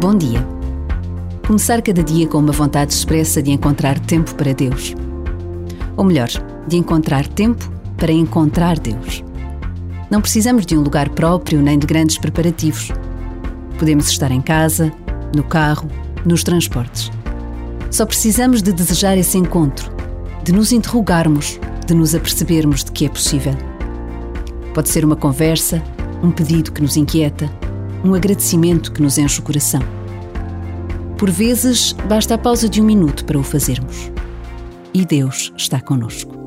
Bom dia. Começar cada dia com uma vontade expressa de encontrar tempo para Deus. Ou melhor, de encontrar tempo para encontrar Deus. Não precisamos de um lugar próprio nem de grandes preparativos. Podemos estar em casa, no carro, nos transportes. Só precisamos de desejar esse encontro, de nos interrogarmos, de nos apercebermos de que é possível. Pode ser uma conversa, um pedido que nos inquieta, um agradecimento que nos enche o coração. Por vezes, basta a pausa de um minuto para o fazermos. E Deus está conosco.